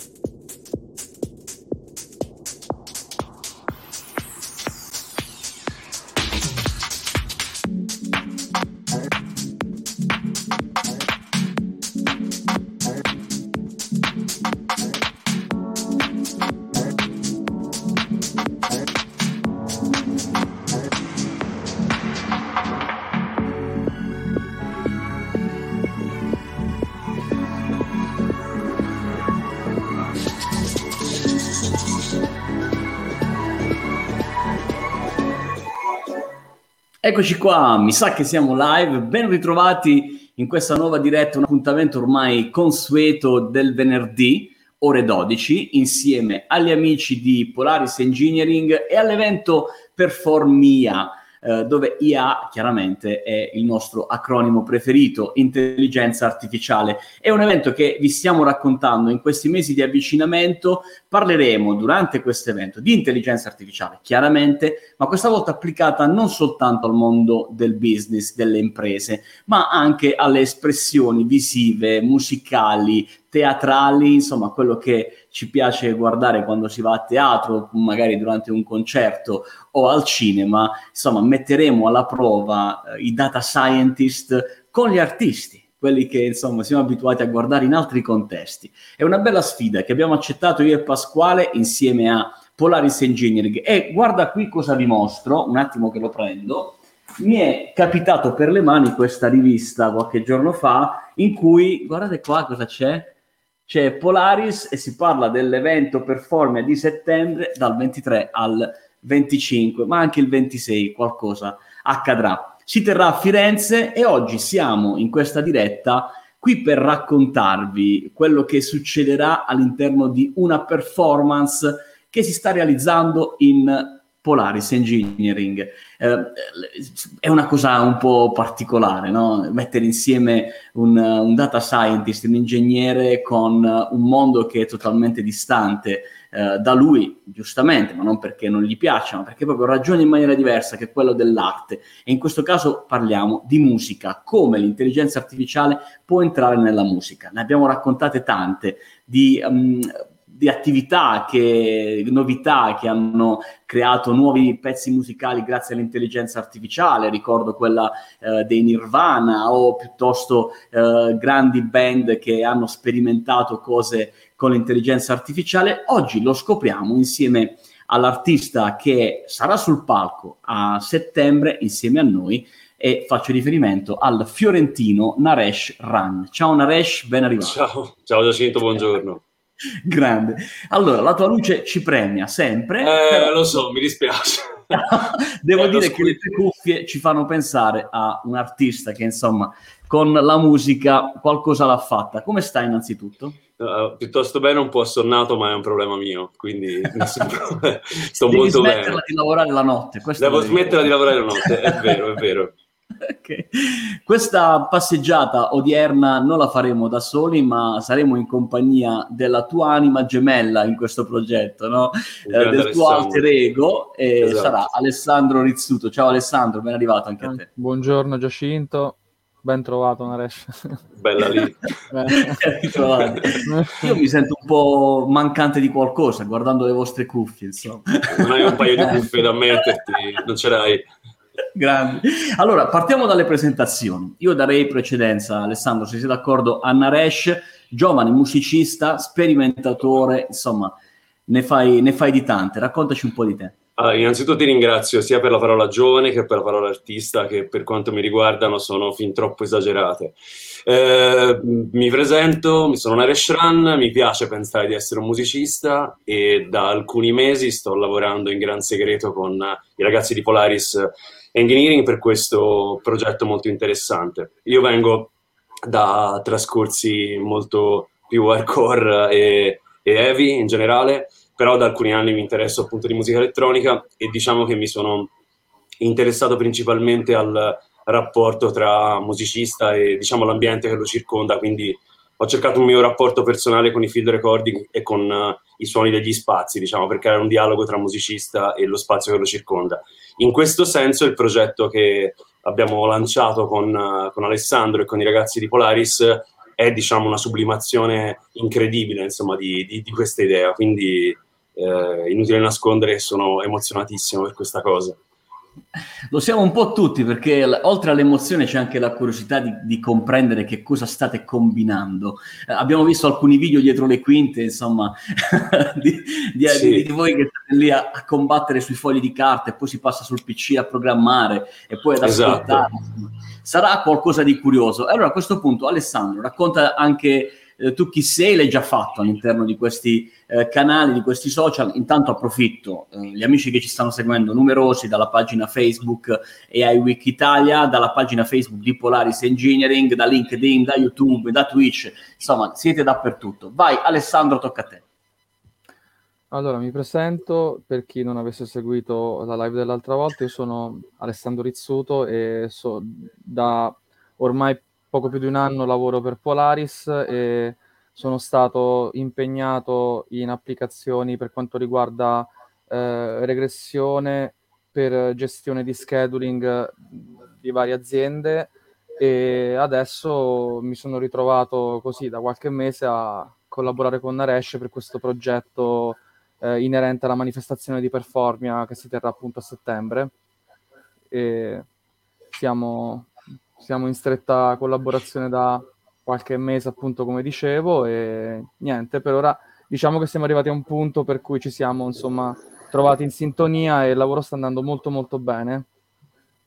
you Eccoci qua, mi sa che siamo live, ben ritrovati in questa nuova diretta, un appuntamento ormai consueto del venerdì, ore 12, insieme agli amici di Polaris Engineering e all'evento Performia eh, dove IA chiaramente è il nostro acronimo preferito, intelligenza artificiale. È un evento che vi stiamo raccontando in questi mesi di avvicinamento. Parleremo durante questo evento di intelligenza artificiale, chiaramente, ma questa volta applicata non soltanto al mondo del business, delle imprese, ma anche alle espressioni visive, musicali, teatrali, insomma quello che ci piace guardare quando si va a teatro, magari durante un concerto o al cinema, insomma metteremo alla prova eh, i data scientist con gli artisti quelli che insomma siamo abituati a guardare in altri contesti. È una bella sfida che abbiamo accettato io e Pasquale insieme a Polaris Engineering e guarda qui cosa vi mostro, un attimo che lo prendo. Mi è capitato per le mani questa rivista qualche giorno fa in cui, guardate qua cosa c'è, c'è Polaris e si parla dell'evento Performia di settembre dal 23 al 25, ma anche il 26 qualcosa accadrà. Si terrà a Firenze e oggi siamo in questa diretta qui per raccontarvi quello che succederà all'interno di una performance che si sta realizzando in Polaris Engineering. Eh, è una cosa un po' particolare, no? mettere insieme un, un, data scientist, un ingegnere con un mondo che è totalmente distante eh, da lui, giustamente, ma non perché non gli piaccia, ma perché proprio ragiona in maniera diversa, che quello dell'arte. E in questo caso parliamo di musica, come l'intelligenza artificiale può entrare nella musica. Ne abbiamo raccontate tante, di... Um, di attività, che, novità che hanno creato nuovi pezzi musicali grazie all'intelligenza artificiale, ricordo quella eh, dei Nirvana o piuttosto eh, grandi band che hanno sperimentato cose con l'intelligenza artificiale. Oggi lo scopriamo insieme all'artista che sarà sul palco a settembre insieme a noi e faccio riferimento al fiorentino Naresh Ran. Ciao Naresh, ben arrivato. Ciao, ciao Giacinto, buongiorno. Grande. Allora, la tua luce ci premia sempre. Eh, però... lo so, mi dispiace. Devo eh, dire che le tue cuffie ci fanno pensare a un artista che, insomma, con la musica qualcosa l'ha fatta. Come stai innanzitutto? Uh, piuttosto bene, un po' assonnato, ma è un problema mio, quindi sto Devi molto bene. Devi smetterla di lavorare la notte. Devo smetterla di lavorare la notte, è vero, è vero. Okay. Questa passeggiata odierna non la faremo da soli, ma saremo in compagnia della tua anima gemella in questo progetto, no? eh, del tuo alter ego, e esatto. sarà Alessandro Rizzuto. Ciao Alessandro, ben arrivato anche a te. Buongiorno Giacinto, ben trovato Naresh. Bella lì. Io mi sento un po' mancante di qualcosa guardando le vostre cuffie, insomma. Non hai un paio di cuffie da metterti, non ce l'hai. Grande. Allora, partiamo dalle presentazioni. Io darei precedenza, Alessandro, se sei d'accordo, a Naresh, giovane musicista, sperimentatore, insomma, ne fai, ne fai di tante. Raccontaci un po' di te. Allora, innanzitutto ti ringrazio sia per la parola giovane che per la parola artista, che per quanto mi riguardano sono fin troppo esagerate. Eh, mi presento, mi sono Naresh Ran, mi piace pensare di essere un musicista e da alcuni mesi sto lavorando in gran segreto con i ragazzi di Polaris engineering per questo progetto molto interessante. Io vengo da trascorsi molto più hardcore e, e heavy in generale, però da alcuni anni mi interesso appunto di musica elettronica e diciamo che mi sono interessato principalmente al rapporto tra musicista e diciamo l'ambiente che lo circonda, quindi ho cercato un mio rapporto personale con i field recording e con uh, i suoni degli spazi, diciamo, per creare un dialogo tra musicista e lo spazio che lo circonda. In questo senso il progetto che abbiamo lanciato con, uh, con Alessandro e con i ragazzi di Polaris è diciamo una sublimazione incredibile insomma di, di, di questa idea, quindi eh, inutile nascondere che sono emozionatissimo per questa cosa. Lo siamo un po' tutti perché oltre all'emozione c'è anche la curiosità di, di comprendere che cosa state combinando. Eh, abbiamo visto alcuni video dietro le quinte, insomma, di, di, sì. di, voi che state lì a, a, combattere sui fogli di carta e poi si passa sul PC a programmare e poi ad esatto. ascoltare. Esatto. Sarà qualcosa di curioso. Allora a questo punto Alessandro racconta anche eh, tu chi sei l'hai già fatto all'interno di questi eh, canali, di questi social. Intanto approfitto, eh, gli amici che ci stanno seguendo, numerosi, dalla pagina Facebook AI Week Italia, dalla pagina Facebook di Polaris Engineering, da LinkedIn, da YouTube, da Twitch, insomma, siete dappertutto. Vai Alessandro, tocca a te. Allora, mi presento per chi non avesse seguito la live dell'altra volta, io sono Alessandro Rizzuto e so, da ormai poco più di un anno lavoro per Polaris e sono stato impegnato in applicazioni per quanto riguarda eh, regressione per gestione di scheduling di varie aziende e adesso mi sono ritrovato così da qualche mese a collaborare con Naresh per questo progetto eh, inerente alla manifestazione di Performia che si terrà appunto a settembre. E siamo siamo in stretta collaborazione da qualche mese, appunto, come dicevo, e niente, per ora diciamo che siamo arrivati a un punto per cui ci siamo, insomma, trovati in sintonia e il lavoro sta andando molto molto bene.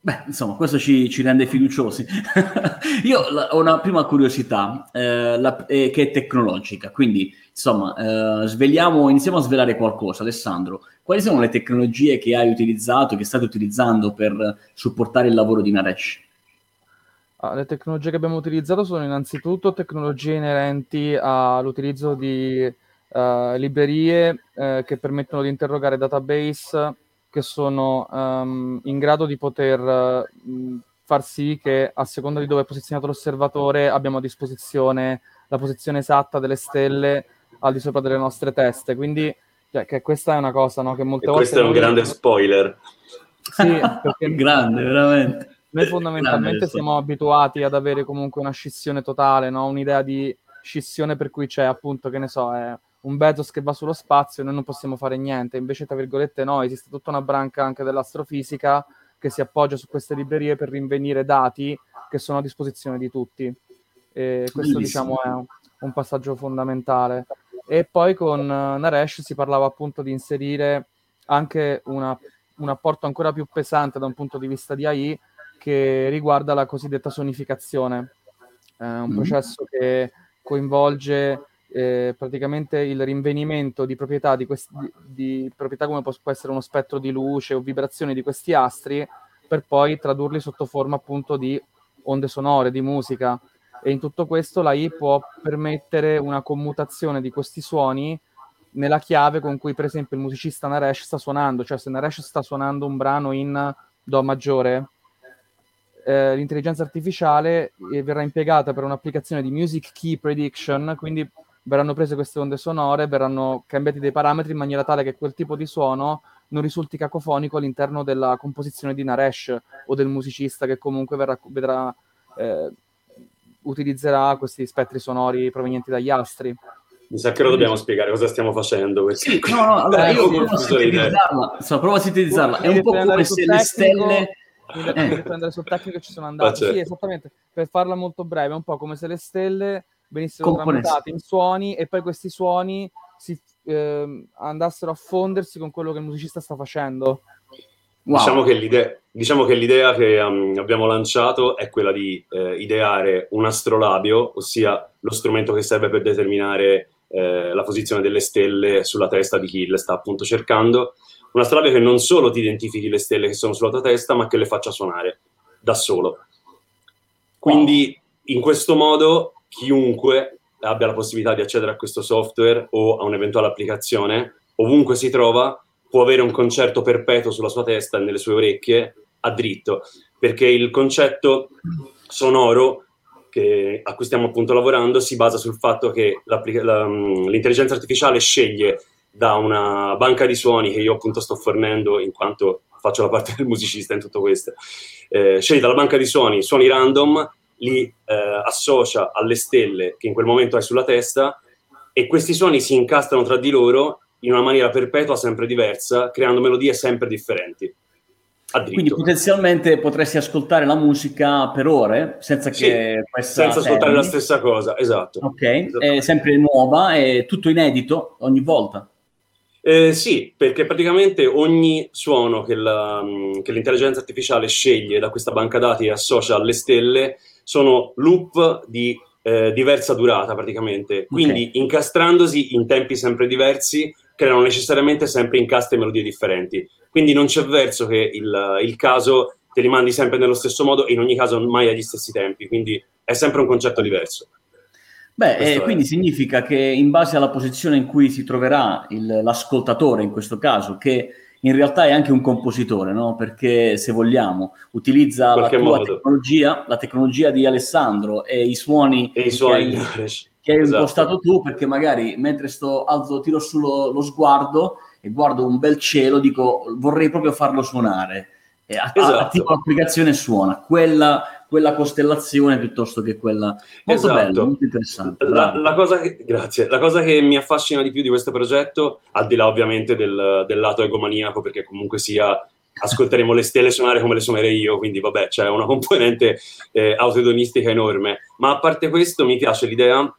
Beh, insomma, questo ci, ci rende fiduciosi. Io la, ho una prima curiosità eh, la, eh, che è tecnologica, quindi insomma, eh, sveliamo, iniziamo a svelare qualcosa. Alessandro, quali sono le tecnologie che hai utilizzato, che state utilizzando per supportare il lavoro di Naresh? Ah, le tecnologie che abbiamo utilizzato sono innanzitutto tecnologie inerenti all'utilizzo di uh, librerie uh, che permettono di interrogare database che sono um, in grado di poter uh, far sì che a seconda di dove è posizionato l'osservatore abbiamo a disposizione la posizione esatta delle stelle al di sopra delle nostre teste. Quindi cioè, che questa è una cosa no, che molte e volte... Questo è un grande spoiler. Sì, perché... grande, veramente noi fondamentalmente siamo abituati ad avere comunque una scissione totale, no? un'idea di scissione per cui c'è appunto, che ne so, è un Bezos che va sullo spazio e noi non possiamo fare niente. Invece, tra virgolette, no, esiste tutta una branca anche dell'astrofisica che si appoggia su queste librerie per rinvenire dati che sono a disposizione di tutti. E questo, Bellissimo. diciamo, è un, un passaggio fondamentale. E poi con Naresh si parlava appunto di inserire anche una, un apporto ancora più pesante da un punto di vista di AI, che riguarda la cosiddetta sonificazione, eh, un mm. processo che coinvolge eh, praticamente il rinvenimento di proprietà, di, questi, di, di proprietà come può, può, essere uno spettro di luce o vibrazioni di questi astri, per poi tradurli sotto forma appunto di onde sonore, di musica. E in tutto questo la I può permettere una commutazione di questi suoni nella chiave con cui per esempio il musicista Naresh sta suonando, cioè se Naresh sta suonando un brano in Do maggiore, eh, l'intelligenza artificiale verrà impiegata per un'applicazione di music key prediction, quindi verranno prese queste onde sonore, verranno cambiati dei parametri in maniera tale che quel tipo di suono non risulti cacofonico all'interno della composizione di Naresh o del musicista che comunque verrà, vedrà, eh, utilizzerà questi spettri sonori provenienti dagli astri. Mi sa che lo dobbiamo spiegare cosa stiamo facendo. Sì, no, no, allora io provo a sintetizzarla, insomma, provo a sintetizzarla. È un po' come se le stelle quindi eh. prendere sul tecnico ci sono andato. Certo. Sì, esattamente, per farla molto breve, è un po' come se le stelle venissero tramutate in suoni e poi questi suoni si, eh, andassero a fondersi con quello che il musicista sta facendo. Wow. Diciamo, che l'idea, diciamo, che l'idea, che um, abbiamo lanciato è quella di eh, ideare un astrolabio, ossia lo strumento che serve per determinare eh, la posizione delle stelle sulla testa di chi le sta appunto cercando, una strada che non solo ti identifichi le stelle che sono sulla tua testa, ma che le faccia suonare da solo. Quindi in questo modo chiunque abbia la possibilità di accedere a questo software o a un'eventuale applicazione, ovunque si trova, può avere un concerto perpetuo sulla sua testa e nelle sue orecchie a dritto, perché il concetto sonoro che, a cui stiamo appunto lavorando si basa sul fatto che la, l'intelligenza artificiale sceglie da una banca di suoni che io appunto sto fornendo in quanto faccio la parte del musicista in tutto questo. Eh, scegli dalla banca di suoni suoni random li eh, associa alle stelle che in quel momento hai sulla testa e questi suoni si incastrano tra di loro in una maniera perpetua, sempre diversa, creando melodie sempre differenti. Quindi potenzialmente potresti ascoltare la musica per ore senza sì, che questa senza ascoltare la stessa cosa, esatto. Ok, è sempre nuova, è tutto inedito ogni volta. Eh, sì, perché praticamente ogni suono che, la, che, l'intelligenza artificiale sceglie da questa banca dati e associa alle stelle sono loop di eh, diversa durata praticamente. Quindi okay. incastrandosi in tempi sempre diversi creano necessariamente sempre incastri e melodie differenti. Quindi non c'è verso che il, il caso te li mandi sempre nello stesso modo e in ogni caso mai agli stessi tempi. Quindi è sempre un concetto diverso. Beh, eh, quindi significa che in base alla posizione in cui si troverà il, l'ascoltatore, in questo caso, che in realtà è anche un compositore, no? perché se vogliamo utilizza la tecnologia, la tecnologia di Alessandro e i suoni, e i suoni che che hai esatto. impostato tu, perché magari mentre sto alzo, tiro su lo, sguardo e guardo un bel cielo, dico vorrei proprio farlo suonare. E a, esatto. attivo l'applicazione suona quella, quella, costellazione piuttosto che quella molto esatto. bello, molto interessante. La, la, cosa che, grazie. La cosa che mi affascina di più di questo progetto, al di là ovviamente del, del lato egomaniaco, perché comunque sia ascolteremo le stelle suonare come le suonerei io, quindi vabbè, c'è una componente eh, autoedonistica enorme. Ma a parte questo, mi piace l'idea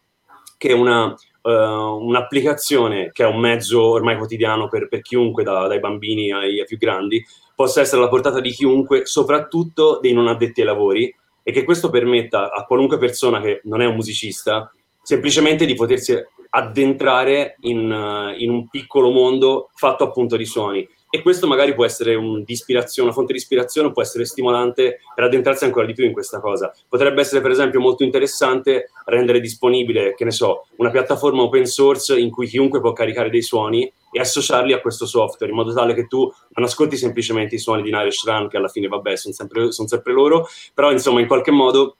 che una, uh, un'applicazione che è un mezzo ormai quotidiano per, per chiunque, da, dai bambini ai, ai, più grandi, possa essere alla portata di chiunque, soprattutto dei non addetti ai lavori, e che questo permetta a qualunque persona che non è un musicista semplicemente di potersi addentrare in, uh, in un piccolo mondo fatto appunto di suoni e questo magari può essere un, una fonte di ispirazione, può essere stimolante per addentrarsi ancora di più in questa cosa. Potrebbe essere per esempio molto interessante rendere disponibile, che ne so, una piattaforma open source in cui chiunque può caricare dei suoni e associarli a questo software, in modo tale che tu non ascolti semplicemente i suoni di Naresh Ran, che alla fine, vabbè, sono sempre, son sempre loro, però insomma in qualche modo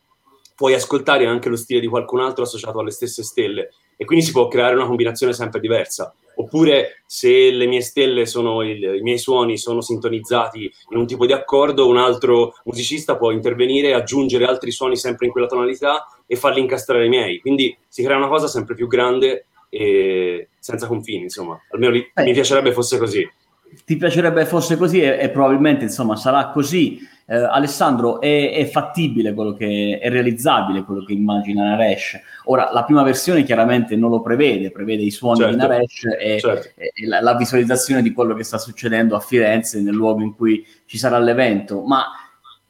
puoi ascoltare anche lo stile di qualcun altro associato alle stesse stelle e quindi si può creare una combinazione sempre diversa. Oppure se le mie stelle sono il, i miei suoni sono sintonizzati in un tipo di accordo, un altro musicista può intervenire, aggiungere altri suoni sempre in quella tonalità e farli incastrare i miei. Quindi si crea una cosa sempre più grande e senza confini, insomma. Almeno li, mi piacerebbe fosse così. Ti piacerebbe fosse così e, e probabilmente insomma sarà così eh, Alessandro, è, è, fattibile quello che è realizzabile, quello che immagina Naresh. Ora, la prima versione chiaramente non lo prevede, prevede i suoni certo, di Naresh e, certo. e la, la, visualizzazione di quello che sta succedendo a Firenze, nel luogo in cui ci sarà l'evento, ma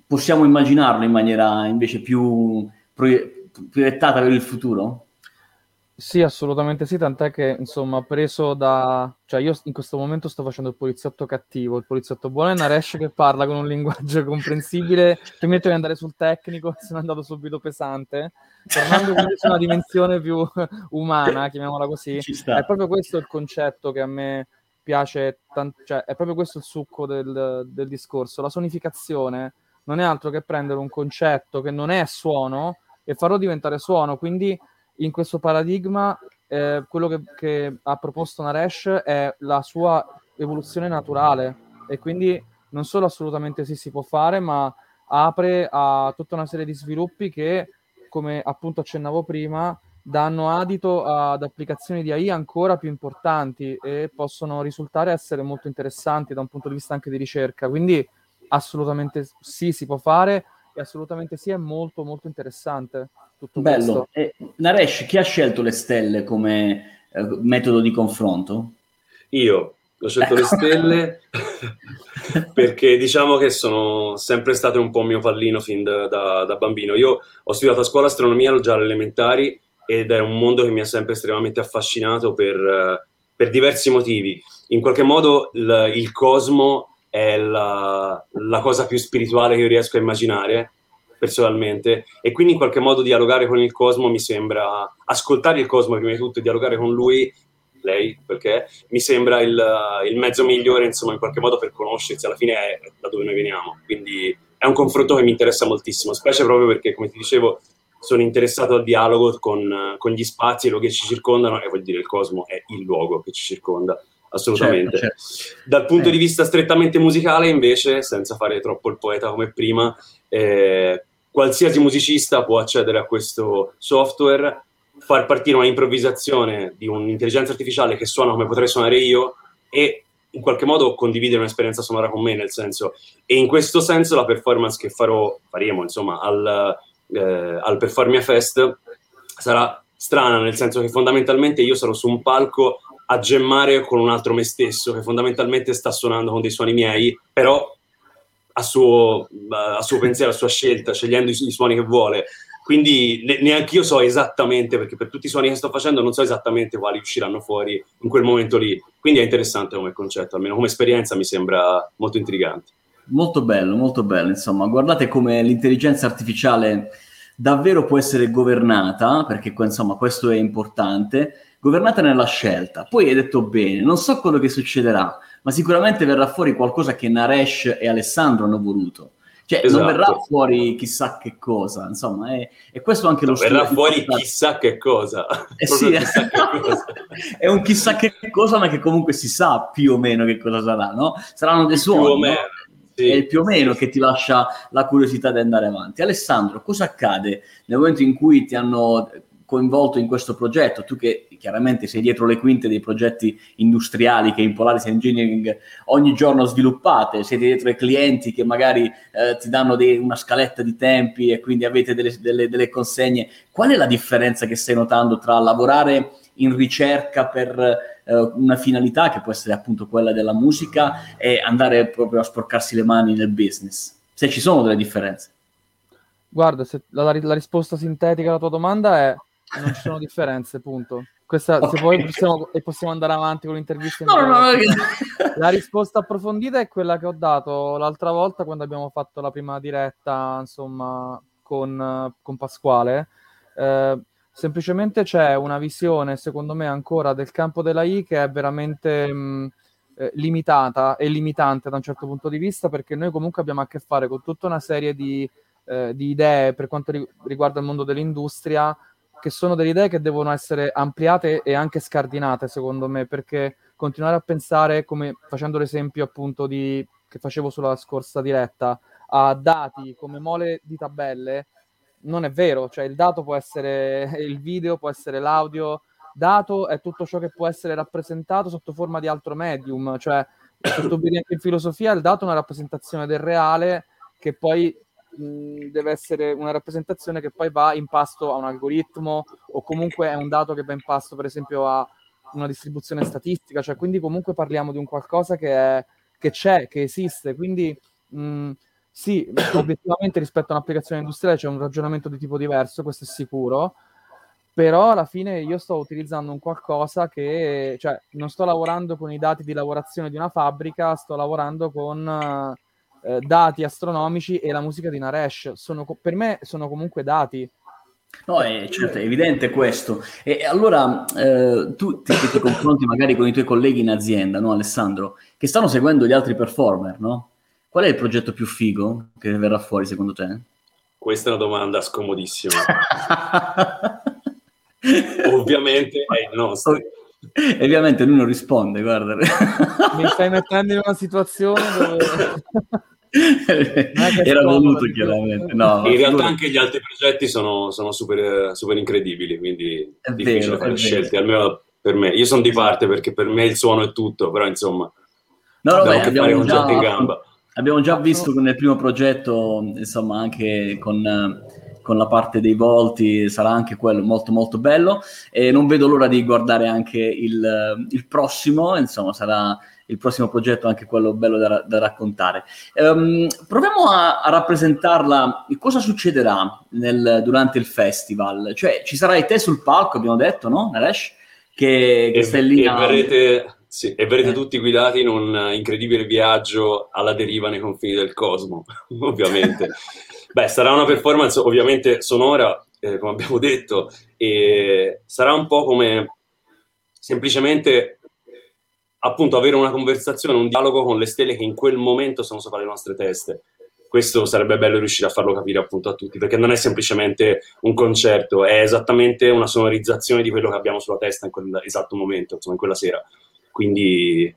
possiamo immaginarlo in maniera invece più proiettata per il futuro? Sì, assolutamente sì, tant'è che, insomma, preso da... Cioè, io in questo momento sto facendo il poliziotto cattivo, il poliziotto buono è Naresh che parla con un linguaggio comprensibile, permetto di andare sul tecnico, sono andato subito pesante, tornando quindi su una dimensione più umana, chiamiamola così. È proprio questo il concetto che a me piace, tant- cioè, è proprio questo il succo del, del discorso. La sonificazione non è altro che prendere un concetto che non è suono e farlo diventare suono, quindi in questo paradigma eh, quello che, che, ha proposto Naresh è la sua evoluzione naturale e quindi non solo assolutamente sì si può fare, ma apre a tutta una serie di sviluppi che, come appunto accennavo prima, danno adito ad applicazioni di AI ancora più importanti e possono risultare essere molto interessanti da un punto di vista anche di ricerca. Quindi assolutamente sì, si può fare e assolutamente sì, è molto molto interessante tutto Bello. E Naresh, chi ha scelto le stelle come eh, metodo di confronto? Io ho scelto le stelle perché diciamo che sono sempre state un po' mio pallino fin da, da, da, bambino. Io ho studiato a scuola astronomia già alle elementari ed è un mondo che mi ha sempre estremamente affascinato per, per diversi motivi. In qualche modo il, il cosmo è la, la cosa più spirituale che io riesco a immaginare personalmente e quindi in qualche modo dialogare con il cosmo mi sembra ascoltare il cosmo prima di tutto e dialogare con lui lei perché mi sembra il, il, mezzo migliore insomma in qualche modo per conoscersi alla fine è da dove noi veniamo quindi è un confronto che mi interessa moltissimo specie proprio perché come ti dicevo sono interessato al dialogo con, con gli spazi e quello che ci circondano e vuol dire il cosmo è il luogo che ci circonda assolutamente. Certo, certo. Dal punto eh. di vista strettamente musicale, invece, senza fare troppo il poeta come prima, eh, qualsiasi musicista può accedere a questo software, far partire una improvvisazione di un'intelligenza artificiale che suona come potrei suonare io e in qualche modo condividere un'esperienza sonora con me, nel senso, e in questo senso la performance che farò, faremo insomma al, eh, al Performia Fest sarà strana, nel senso che fondamentalmente io sarò su un palco a gemmare con un altro me stesso che fondamentalmente sta suonando con dei suoni miei, però a suo, a suo pensiero, a sua scelta, scegliendo i, i suoni che vuole. Quindi ne, neanche io so esattamente, perché per tutti i suoni che sto facendo non so esattamente quali usciranno fuori in quel momento lì. Quindi è interessante come concetto, almeno come esperienza mi sembra molto intrigante. Molto bello, molto bello. Insomma, guardate come l'intelligenza artificiale davvero può essere governata, perché insomma questo è importante, governata nella scelta. Poi hai detto bene, non so quello che succederà, ma sicuramente verrà fuori qualcosa che Naresh e Alessandro hanno voluto. Cioè, esatto. non verrà fuori chissà che cosa, insomma, è, e questo anche lo studio. Verrà fuori chissà che cosa. Eh sì, chissà che cosa. è un chissà che cosa, ma che comunque si sa più o meno che cosa sarà, no? Saranno dei suoni. Più o meno. No? Sì. È più o meno che ti lascia la curiosità di andare avanti. Alessandro, cosa accade nel momento in cui ti hanno coinvolto in questo progetto, tu che chiaramente sei dietro le quinte dei progetti industriali che in Polaris Engineering ogni giorno sviluppate, siete dietro ai clienti che magari eh, ti danno dei, una scaletta di tempi e quindi avete delle, delle, delle, consegne, qual è la differenza che stai notando tra lavorare in ricerca per eh, una finalità che può essere appunto quella della musica e andare proprio a sporcarsi le mani nel business? Se ci sono delle differenze. Guarda, la, la risposta sintetica alla tua domanda è non ci sono differenze, punto. Questa, okay. Se poi possiamo, e possiamo andare avanti con l'intervista. No, no, no, la risposta approfondita è quella che ho dato l'altra volta quando abbiamo fatto la prima diretta, insomma, con, con Pasquale. Eh, semplicemente c'è una visione, secondo me, ancora del campo della I che è veramente mh, eh, limitata e limitante da un certo punto di vista, perché noi comunque abbiamo a che fare con tutta una serie di, eh, di idee per quanto riguarda il mondo dell'industria che sono delle idee che devono essere ampliate e anche scardinate, secondo me, perché continuare a pensare, come facendo l'esempio appunto di, che facevo sulla scorsa diretta, a dati come mole di tabelle, non è vero, cioè il dato può essere il video, può essere l'audio, dato è tutto ciò che può essere rappresentato sotto forma di altro medium, cioè sotto in filosofia il dato è una rappresentazione del reale che poi deve essere una rappresentazione che poi va in pasto a un algoritmo o comunque è un dato che va in pasto per esempio a una distribuzione statistica, cioè quindi comunque parliamo di un qualcosa che, è, che c'è, che esiste, quindi mh, sì, obiettivamente rispetto a un'applicazione industriale c'è un ragionamento di tipo diverso, questo è sicuro, però alla fine io sto utilizzando un qualcosa che, cioè non sto lavorando con i dati di lavorazione di una fabbrica, sto lavorando con eh, dati astronomici e la musica di Naresh. Sono, per me sono comunque dati. No, è, certo, è evidente questo. E allora eh, tu ti, ti, confronti magari con i tuoi colleghi in azienda, no Alessandro, che stanno seguendo gli altri performer, no? Qual è il progetto più figo che verrà fuori secondo te? Questa è una domanda scomodissima. Ovviamente è il nostro. E ovviamente lui non risponde, guarda. Mi stai mettendo in una situazione dove... Era voluto chiaramente. No, in realtà anche gli altri progetti sono, sono super, super, incredibili, quindi è difficile vero, fare scelte, almeno per me. Io sono di parte perché per me il suono è tutto, però insomma, no, no, beh, abbiamo, già, in gamba. abbiamo già visto nel primo progetto, insomma, anche con con la parte dei volti, sarà anche quello molto molto bello e non vedo l'ora di guardare anche il, il prossimo, insomma sarà il prossimo progetto anche quello bello da, da raccontare. Um, proviamo a, a, rappresentarla, cosa succederà nel, durante il festival? Cioè ci sarai te sul palco, abbiamo detto, no Naresh? Che, che e, stai lì... E verrete... Sì, e verrete eh. tutti guidati in un incredibile viaggio alla deriva nei confini del cosmo, ovviamente. Beh, sarà una performance ovviamente sonora, eh, come abbiamo detto, e sarà un po' come semplicemente appunto avere una conversazione, un dialogo con le stelle che in quel momento sono sopra le nostre teste. Questo sarebbe bello riuscire a farlo capire appunto a tutti, perché non è semplicemente un concerto, è esattamente una sonorizzazione di quello che abbiamo sulla testa in quell'esatto momento, insomma, in quella sera. Quindi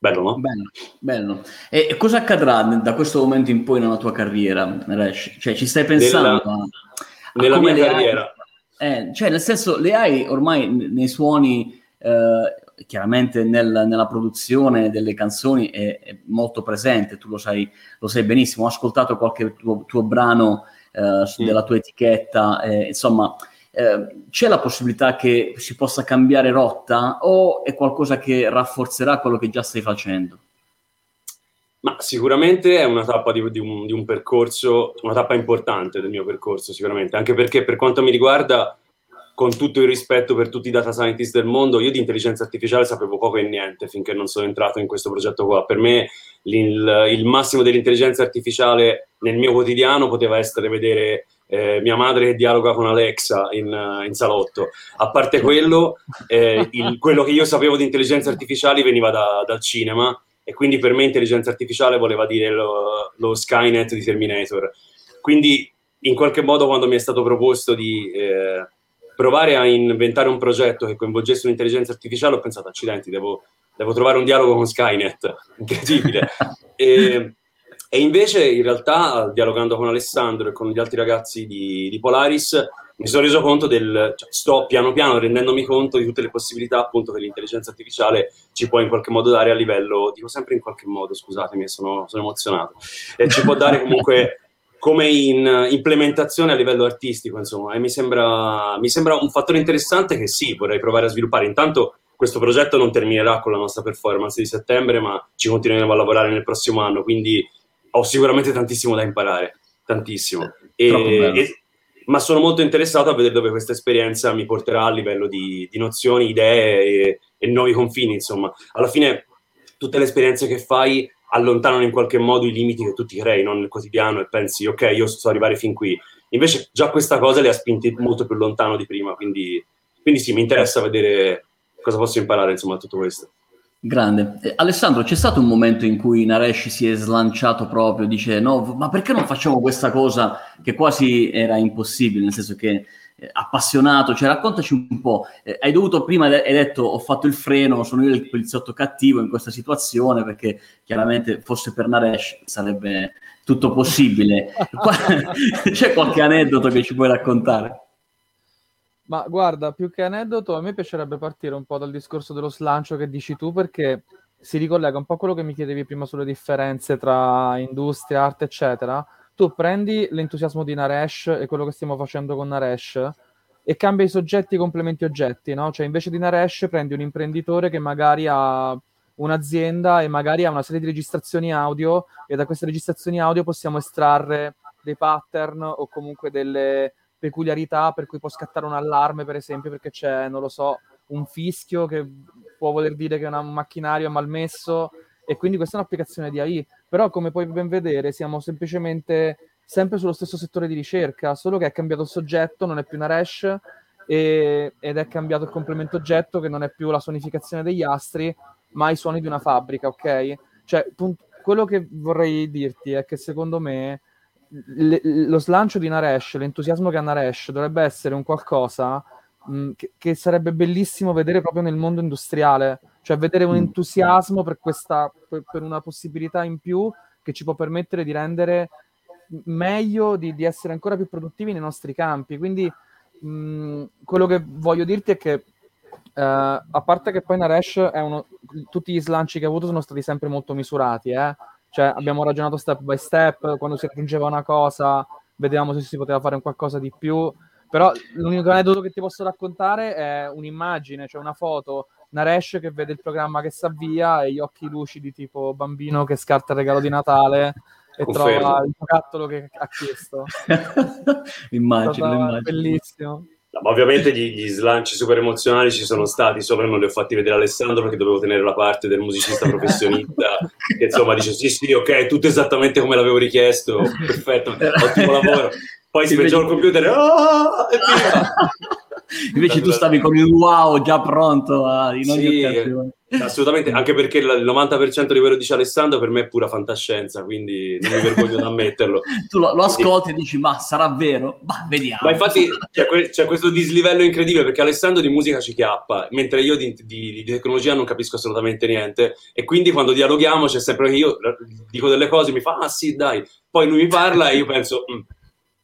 Bello, no? Bello, bello. E cosa accadrà da questo momento in poi nella tua carriera, Resh? Cioè, ci stai pensando nella, a, a nella mia carriera? Eh, cioè, nel senso, le hai ormai nei suoni, eh, chiaramente nel, nella produzione delle canzoni è, è, molto presente, tu lo sai, lo sai benissimo. Ho ascoltato qualche tuo, tuo brano eh, della tua etichetta, eh, insomma eh, c'è la possibilità che si possa cambiare rotta o è qualcosa che rafforzerà quello che già stai facendo? Ma sicuramente è una tappa di, di, un, di, un, percorso, una tappa importante del mio percorso, sicuramente, anche perché per quanto mi riguarda, con tutto il rispetto per tutti i data scientist del mondo, io di intelligenza artificiale sapevo poco e niente finché non sono entrato in questo progetto qua. Per me il, il massimo dell'intelligenza artificiale nel mio quotidiano poteva essere vedere eh, mia madre che dialoga con Alexa in, in salotto. A parte quello, eh, il, quello che io sapevo di intelligenza artificiale veniva da, dal cinema e quindi per me intelligenza artificiale voleva dire lo, lo, Skynet di Terminator. Quindi in qualche modo quando mi è stato proposto di eh, provare a inventare un progetto che coinvolgesse un'intelligenza artificiale ho pensato accidenti, devo, devo trovare un dialogo con Skynet, incredibile. e, e invece, in realtà, dialogando con Alessandro e con gli altri ragazzi di, di Polaris, mi sono reso conto del. Cioè, sto piano piano rendendomi conto di tutte le possibilità appunto che l'intelligenza artificiale ci può in qualche modo dare a livello. Dico sempre in qualche modo, scusatemi, sono, sono emozionato. E ci può dare comunque come in implementazione a livello artistico, insomma. E mi sembra, mi sembra un fattore interessante che sì, vorrei provare a sviluppare. Intanto questo progetto non terminerà con la nostra performance di settembre, ma ci continueremo a lavorare nel prossimo anno, quindi ho sicuramente tantissimo da imparare, tantissimo. E, e, ma sono molto interessato a vedere dove questa esperienza mi porterà a livello di, di nozioni, idee e, e, nuovi confini, insomma. Alla fine tutte le esperienze che fai allontanano in qualche modo i limiti che tu ti crei, non nel quotidiano, e pensi, ok, io so arrivare fin qui. Invece già questa cosa le ha spinti molto più lontano di prima, quindi, quindi sì, mi interessa vedere cosa posso imparare, insomma, da tutto questo. Grande. Eh, Alessandro, c'è stato un momento in cui Naresh si è slanciato proprio, dice no, ma perché non facciamo questa cosa che quasi era impossibile, nel senso che eh, appassionato, cioè raccontaci un po', eh, hai dovuto prima, hai detto ho fatto il freno, sono io il poliziotto cattivo in questa situazione perché chiaramente fosse per Naresh sarebbe tutto possibile. c'è qualche aneddoto che ci puoi raccontare? Ma guarda, più che aneddoto, a me piacerebbe partire un po' dal discorso dello slancio che dici tu, perché si ricollega un po' a quello che mi chiedevi prima sulle differenze tra industria, arte, eccetera. Tu prendi l'entusiasmo di Naresh e quello che stiamo facendo con Naresh e cambia i soggetti complementi oggetti, no? Cioè invece di Naresh prendi un imprenditore che magari ha un'azienda e magari ha una serie di registrazioni audio e da queste registrazioni audio possiamo estrarre dei pattern o comunque delle, peculiarità per cui può scattare un allarme, per esempio, perché c'è, non lo so, un fischio che può voler dire che un macchinario è malmesso e quindi questa è un'applicazione di AI. Però come puoi ben vedere siamo semplicemente sempre sullo stesso settore di ricerca, solo che è cambiato il soggetto, non è più una Resh e, ed è cambiato il complemento oggetto che non è più la sonificazione degli astri, ma i suoni di una fabbrica, ok? Cioè, punt- quello che vorrei dirti è che secondo me le, lo slancio di Naresh, l'entusiasmo che ha Naresh dovrebbe essere un qualcosa mh, che, che, sarebbe bellissimo vedere proprio nel mondo industriale, cioè vedere un mm. entusiasmo per, questa, per, per una possibilità in più che ci può permettere di rendere meglio, di, di essere ancora più produttivi nei nostri campi. Quindi mh, quello che voglio dirti è che Uh, a parte che poi Naresh è uno, tutti gli slanci che ha avuto sono stati sempre molto misurati, eh? Cioè, abbiamo ragionato step by step, quando si raggiungeva una cosa, vedevamo se si poteva fare qualcosa di più. Però l'unico aneddoto che ti posso raccontare è un'immagine, cioè una foto, Naresh che vede il programma che si avvia e gli occhi lucidi tipo bambino che scarta il regalo di Natale e Confermo. trova il giocattolo che ha chiesto. immagino, immagino. Bellissimo. Ma ovviamente gli, gli, slanci super emozionali ci sono stati, solo che non li ho fatti vedere Alessandro perché dovevo tenere la parte del musicista professionista che insomma dice sì sì ok, tutto esattamente come l'avevo richiesto, perfetto, ottimo lavoro. Poi si speggiò il computer oh, e via. Invece tu stavi con il wow già pronto a, in ogni sì, occasione. Assolutamente, anche perché il 90% di quello dice Alessandro per me è pura fantascienza, quindi non mi vergogno di ammetterlo. tu lo, lo ascolti e dici, ma sarà vero? Ma vediamo. Ma infatti c'è, que- c'è, questo dislivello incredibile perché Alessandro di musica ci chiappa, mentre io di, di, di, tecnologia non capisco assolutamente niente. E quindi quando dialoghiamo c'è sempre che io dico delle cose, mi fa, ah sì, dai. Poi lui mi parla e io penso, mm,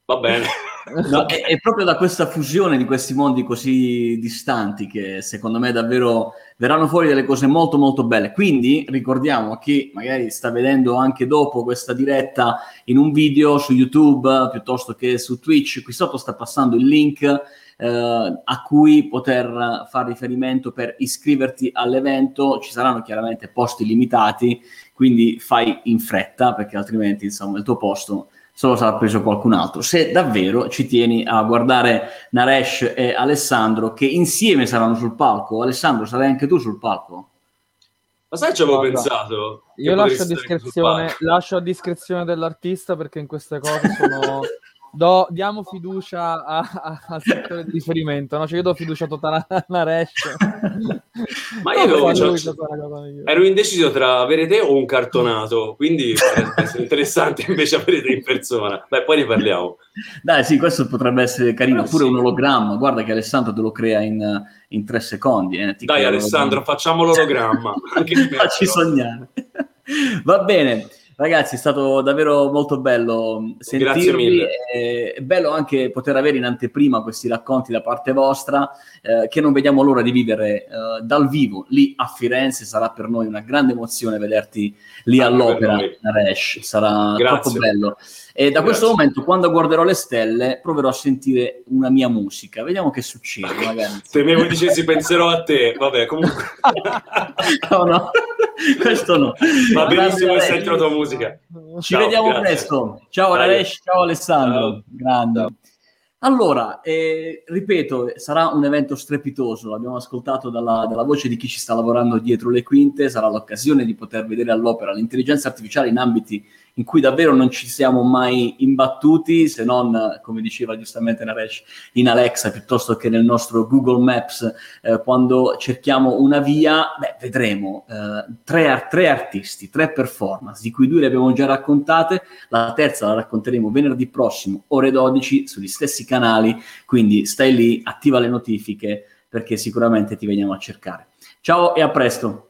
va bene. No, è, è, proprio da questa fusione di questi mondi così distanti che secondo me davvero verranno fuori delle cose molto molto belle. Quindi ricordiamo a chi magari sta vedendo anche dopo questa diretta in un video su YouTube piuttosto che su Twitch, qui sotto sta passando il link eh, a cui poter fare riferimento per iscriverti all'evento. Ci saranno chiaramente posti limitati, quindi fai in fretta perché altrimenti insomma il tuo posto solo sarà preso qualcun altro. Se davvero ci tieni a guardare Naresh e Alessandro che insieme saranno sul palco, Alessandro sarai anche tu sul palco? Ma sai ci avevo pensato? Io lascio a, discrezione, lascio a discrezione dell'artista perché in queste cose sono do, diamo fiducia a, a, al settore di riferimento, no? Cioè io do fiducia totale a Naresh. Ma io no, cioè, ero indeciso tra avere te o un cartonato, quindi potrebbe essere interessante invece avere te in persona. Beh, poi ne parliamo. Dai, sì, questo potrebbe essere carino. Eh, Pure sì. un ologramma, guarda che Alessandro te lo crea in, in tre secondi. Eh. Dai Alessandro, facciamo l'ologramma. Facci sognare. Va bene. Ragazzi, è stato davvero molto bello sentirvi. È bello anche poter avere in anteprima questi racconti da parte vostra, eh, che non vediamo l'ora di vivere eh, dal vivo lì a Firenze. Sarà per noi una grande emozione vederti lì anche all'opera, Naresh. Sarà Grazie. troppo bello. E da Grazie. questo momento, quando guarderò le stelle, proverò a sentire una mia musica. Vediamo che succede. Magari. Temevo dicessi penserò a te. Vabbè, comunque. no, no, questo no. Va benissimo la tua musica. Ci ciao, vediamo grazie. presto. Ciao Raresh, ciao Alessandro. Ciao. Grande. Ciao. Allora, eh, ripeto, sarà un evento strepitoso, l'abbiamo ascoltato dalla, dalla, voce di chi ci sta lavorando dietro le quinte, sarà l'occasione di poter vedere all'opera l'intelligenza artificiale in ambiti in cui davvero non ci siamo mai imbattuti, se non, come diceva giustamente Naresh, in Alexa piuttosto che nel nostro Google Maps, eh, quando cerchiamo una via, beh, vedremo eh, tre, tre, artisti, tre performance, di cui due le abbiamo già raccontate, la terza la racconteremo venerdì prossimo, ore 12, sugli stessi canali, quindi stai lì, attiva le notifiche, perché sicuramente ti veniamo a cercare. Ciao e a presto!